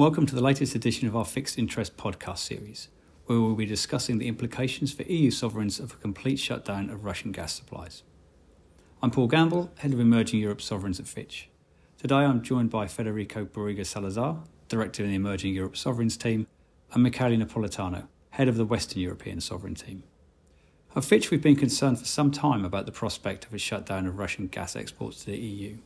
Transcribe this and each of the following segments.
Welcome to the latest edition of our Fixed Interest podcast series, where we will be discussing the implications for EU sovereigns of a complete shutdown of Russian gas supplies. I'm Paul Gamble, Head of Emerging Europe Sovereigns at Fitch. Today I'm joined by Federico Barriga Salazar, Director in the Emerging Europe Sovereigns team, and Michele Napolitano, Head of the Western European Sovereign team. At Fitch, we've been concerned for some time about the prospect of a shutdown of Russian gas exports to the EU.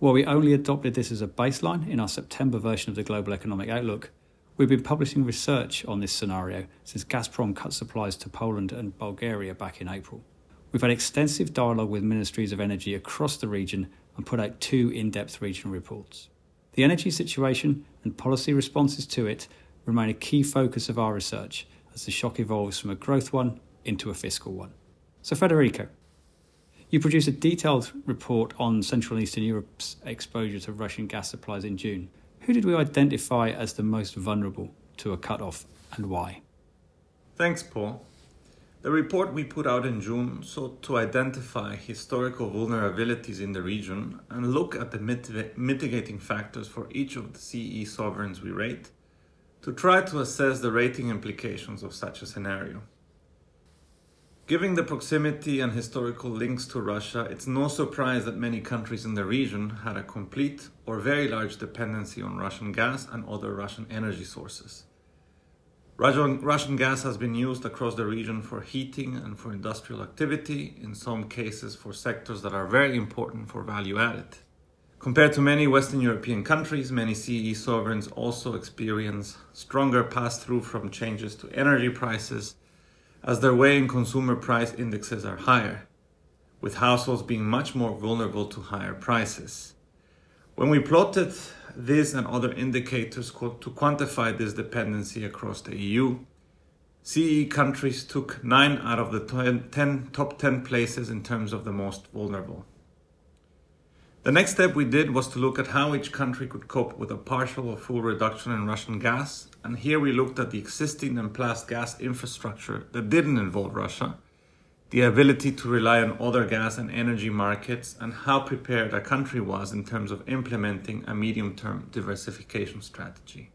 While we only adopted this as a baseline in our September version of the Global Economic Outlook, we've been publishing research on this scenario since Gazprom cut supplies to Poland and Bulgaria back in April. We've had extensive dialogue with ministries of energy across the region and put out two in depth regional reports. The energy situation and policy responses to it remain a key focus of our research as the shock evolves from a growth one into a fiscal one. So, Federico, you produced a detailed report on Central and Eastern Europe's exposure to Russian gas supplies in June. Who did we identify as the most vulnerable to a cut-off and why? Thanks, Paul. The report we put out in June sought to identify historical vulnerabilities in the region and look at the mitigating factors for each of the CE sovereigns we rate to try to assess the rating implications of such a scenario. Given the proximity and historical links to Russia, it's no surprise that many countries in the region had a complete or very large dependency on Russian gas and other Russian energy sources. Russian, gas has been used across the region for heating and for industrial activity, in some cases for sectors that are very important for value added. Compared to many Western European countries, many CE sovereigns also experience stronger pass through from changes to energy prices as their weight in consumer price indexes are higher, with households being much more vulnerable to higher prices. When we plotted this and other indicators to quantify this dependency across the EU, CE countries took 9 out of the 10, top 10 places in terms of the most vulnerable. The next step we did was to look at how each country could cope with a partial or full reduction in Russian gas, and here we looked at the existing and planned gas infrastructure that didn't involve Russia, the ability to rely on other gas and energy markets, and how prepared a country was in terms of implementing a medium term diversification strategy.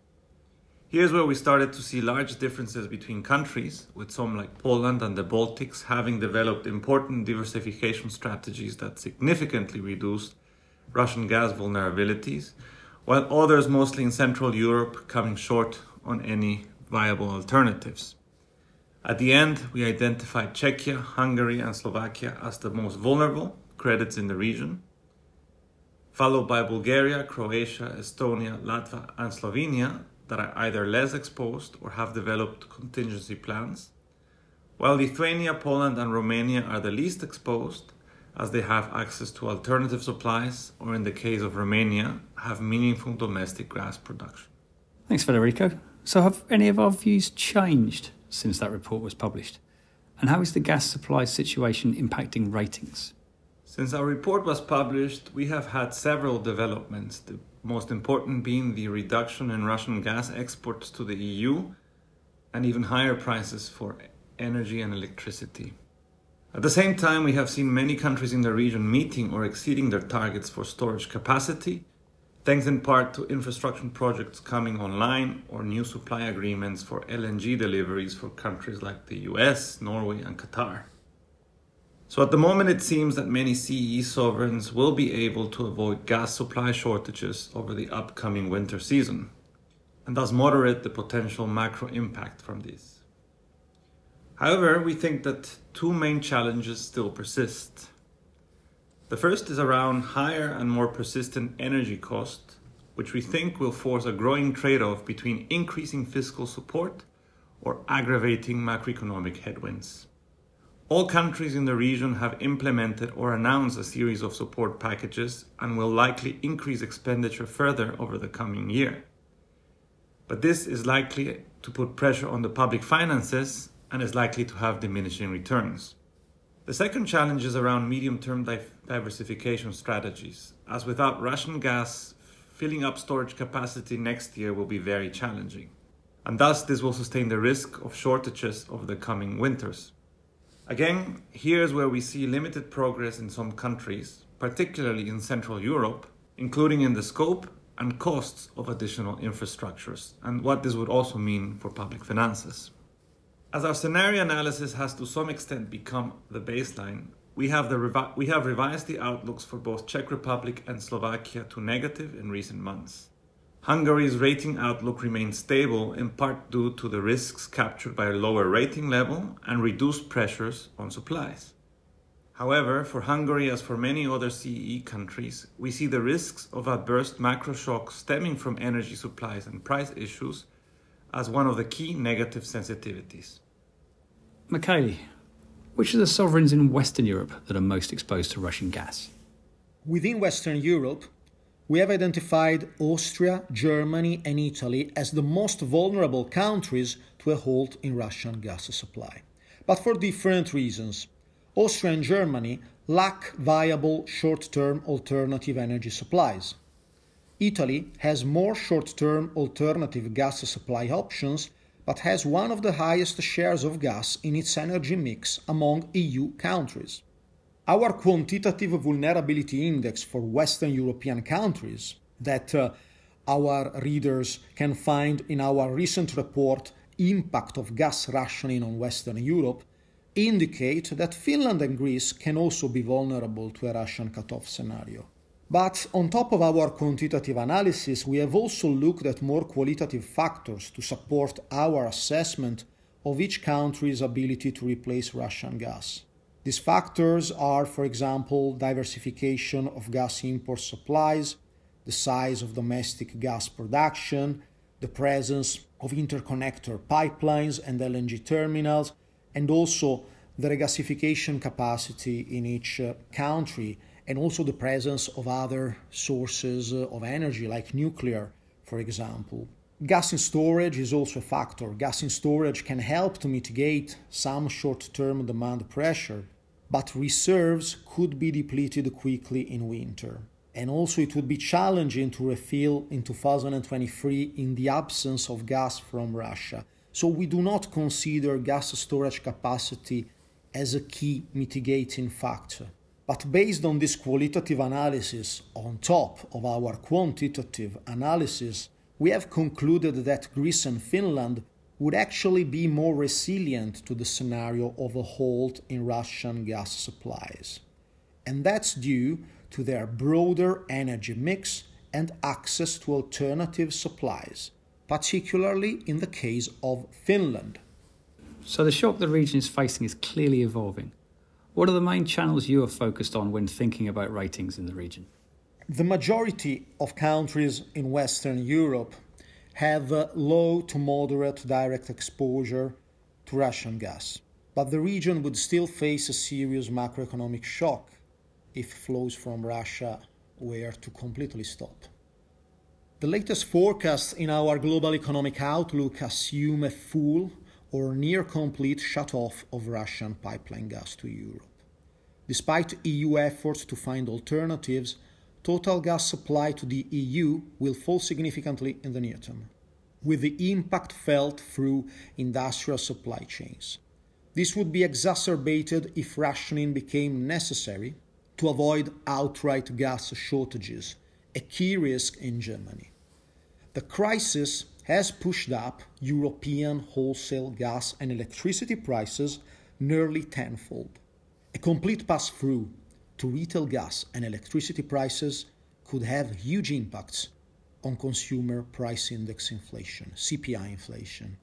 Here's where we started to see large differences between countries, with some like Poland and the Baltics having developed important diversification strategies that significantly reduced Russian gas vulnerabilities, while others, mostly in Central Europe, coming short on any viable alternatives. At the end, we identified Czechia, Hungary, and Slovakia as the most vulnerable credits in the region, followed by Bulgaria, Croatia, Estonia, Latvia, and Slovenia that are either less exposed or have developed contingency plans, while Lithuania, Poland, and Romania are the least exposed as they have access to alternative supplies, or in the case of Romania, have meaningful domestic gas production. Thanks, Federico. So, have any of our views changed since that report was published? And how is the gas supply situation impacting ratings? Since our report was published, we have had several developments, the most important being the reduction in Russian gas exports to the EU and even higher prices for energy and electricity. At the same time, we have seen many countries in the region meeting or exceeding their targets for storage capacity, thanks in part to infrastructure projects coming online or new supply agreements for LNG deliveries for countries like the US, Norway, and Qatar. So at the moment, it seems that many CE sovereigns will be able to avoid gas supply shortages over the upcoming winter season, and thus moderate the potential macro impact from this. However, we think that two main challenges still persist. The first is around higher and more persistent energy cost, which we think will force a growing trade off between increasing fiscal support or aggravating macroeconomic headwinds. All countries in the region have implemented or announced a series of support packages and will likely increase expenditure further over the coming year. But this is likely to put pressure on the public finances and is likely to have diminishing returns. The second challenge is around medium term diversification strategies, as without Russian gas, filling up storage capacity next year will be very challenging. And thus, this will sustain the risk of shortages over the coming winters. Again, here's where we see limited progress in some countries, particularly in Central Europe, including in the scope and costs of additional infrastructures, and what this would also mean for public finances. As our scenario analysis has to some extent become the baseline, we have, the revi- we have revised the outlooks for both Czech Republic and Slovakia to negative in recent months. Hungary's rating outlook remains stable in part due to the risks captured by a lower rating level and reduced pressures on supplies. However, for Hungary, as for many other CEE countries, we see the risks of adverse macro shocks stemming from energy supplies and price issues as one of the key negative sensitivities. Michele, which are the sovereigns in Western Europe that are most exposed to Russian gas? Within Western Europe, we have identified Austria, Germany, and Italy as the most vulnerable countries to a halt in Russian gas supply. But for different reasons. Austria and Germany lack viable short term alternative energy supplies. Italy has more short term alternative gas supply options, but has one of the highest shares of gas in its energy mix among EU countries. Our quantitative vulnerability index for Western European countries, that uh, our readers can find in our recent report, Impact of Gas Rationing on Western Europe, indicate that Finland and Greece can also be vulnerable to a Russian cutoff scenario. But on top of our quantitative analysis, we have also looked at more qualitative factors to support our assessment of each country's ability to replace Russian gas. These factors are, for example, diversification of gas import supplies, the size of domestic gas production, the presence of interconnector pipelines and LNG terminals, and also the regasification capacity in each uh, country, and also the presence of other sources uh, of energy like nuclear, for example. Gas in storage is also a factor. Gas in storage can help to mitigate some short term demand pressure, but reserves could be depleted quickly in winter. And also, it would be challenging to refill in 2023 in the absence of gas from Russia. So, we do not consider gas storage capacity as a key mitigating factor. But based on this qualitative analysis, on top of our quantitative analysis, we have concluded that Greece and Finland would actually be more resilient to the scenario of a halt in Russian gas supplies. And that's due to their broader energy mix and access to alternative supplies, particularly in the case of Finland. So the shock the region is facing is clearly evolving. What are the main channels you are focused on when thinking about ratings in the region? The majority of countries in Western Europe have uh, low to moderate direct exposure to Russian gas. But the region would still face a serious macroeconomic shock if flows from Russia were to completely stop. The latest forecasts in our global economic outlook assume a full or near complete shut-off of Russian pipeline gas to Europe. Despite EU efforts to find alternatives, total gas supply to the EU will fall significantly in the near term, with the impact felt through industrial supply chains. This would be exacerbated if rationing became necessary to avoid outright gas shortages, a key risk in Germany. The crisis has pushed up European wholesale gas and electricity prices nearly tenfold. A complete pass through to retail gas and electricity prices could have huge impacts on consumer price index inflation, CPI inflation.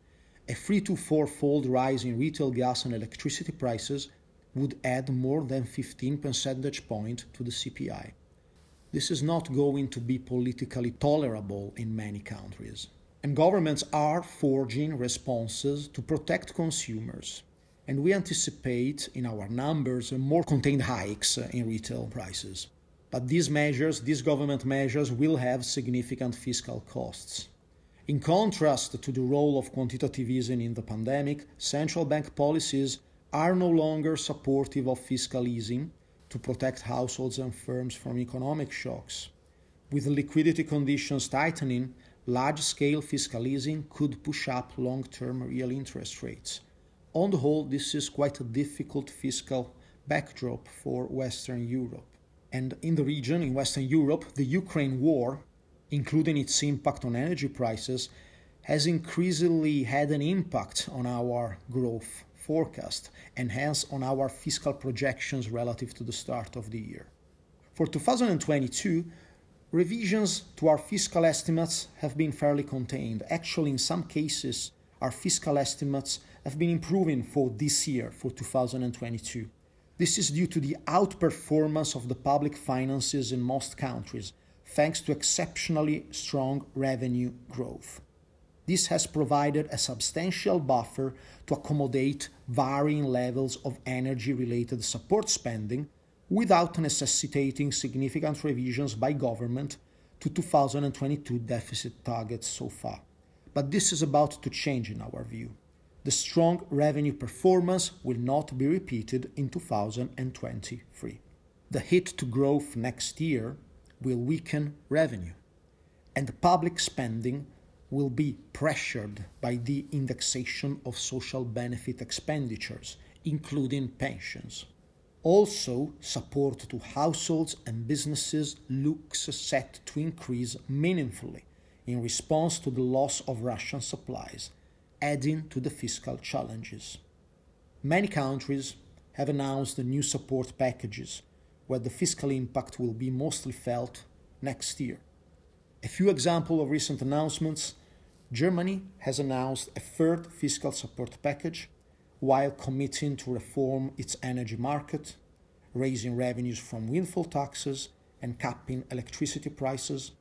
A three to four fold rise in retail gas and electricity prices would add more than 15 percentage point to the CPI. This is not going to be politically tolerable in many countries. And governments are forging responses to protect consumers. And we anticipate in our numbers more contained hikes in retail prices. But these measures, these government measures, will have significant fiscal costs. In contrast to the role of quantitative easing in the pandemic, central bank policies are no longer supportive of fiscal easing to protect households and firms from economic shocks. With liquidity conditions tightening, large scale fiscal easing could push up long term real interest rates. On the whole, this is quite a difficult fiscal backdrop for Western Europe. And in the region, in Western Europe, the Ukraine war including its impact on energy prices, has increasingly had an impact on our growth forecast and hence on our fiscal projections relative to the start of the year. For 2022, revisions to our fiscal estimates have been fairly contained. Actually, in some cases, our fiscal estimates have been improving for this year, for 2022. This is due to the outperformance of the public finances in most countries, thanks to exceptionally strong revenue growth. This has provided a substantial buffer to accommodate varying levels of energy-related support spending without necessitating significant revisions by government to 2022 deficit targets so far. But this is about to change in our view. The strong revenue performance will not be repeated in 2023. The hit to growth next year will weaken revenue, and public spending will be pressured by the indexation of social benefit expenditures, including pensions. Also, support to households and businesses looks set to increase meaningfully in response to the loss of Russian supplies, adding to the fiscal challenges. Many countries have announced new support packages where the fiscal impact will be mostly felt next year. A few examples of recent announcements Germany has announced a third fiscal support package while committing to reform its energy market, raising revenues from windfall taxes, and capping electricity prices.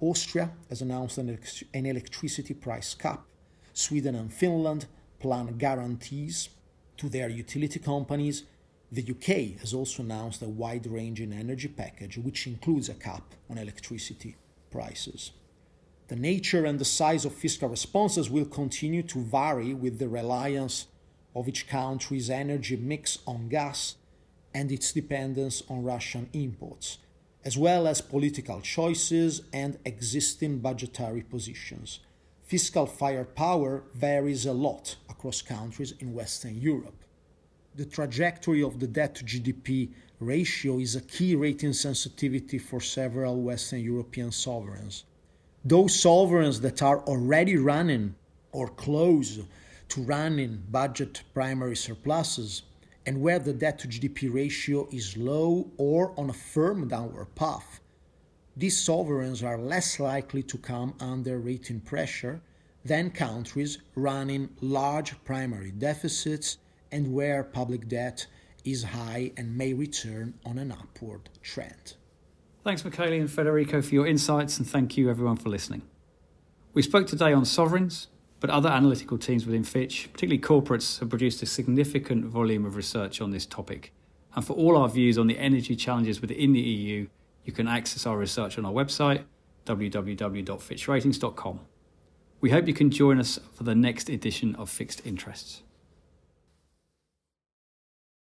Austria has announced an, an electricity price cap. Sweden and Finland plan guarantees to their utility companies. The UK has also announced a wide ranging energy package, which includes a cap on electricity prices. The nature and the size of fiscal responses will continue to vary with the reliance of each country's energy mix on gas and its dependence on Russian imports, as well as political choices and existing budgetary positions. Fiscal firepower varies a lot across countries in Western Europe. The trajectory of the debt to GDP ratio is a key rating sensitivity for several Western European sovereigns those sovereigns that are already running or close to running budget primary surpluses and where the debt to GDP ratio is low or on a firm downward path, these sovereigns are less likely to come under rating pressure than countries running large primary deficits and where public debt is high and may return on an upward trend. Thanks, Michele and Federico, for your insights, and thank you, everyone, for listening. We spoke today on sovereigns, but other analytical teams within Fitch, particularly corporates, have produced a significant volume of research on this topic. And for all our views on the energy challenges within the EU, you can access our research on our website, www.fitchratings.com. We hope you can join us for the next edition of Fixed Interests.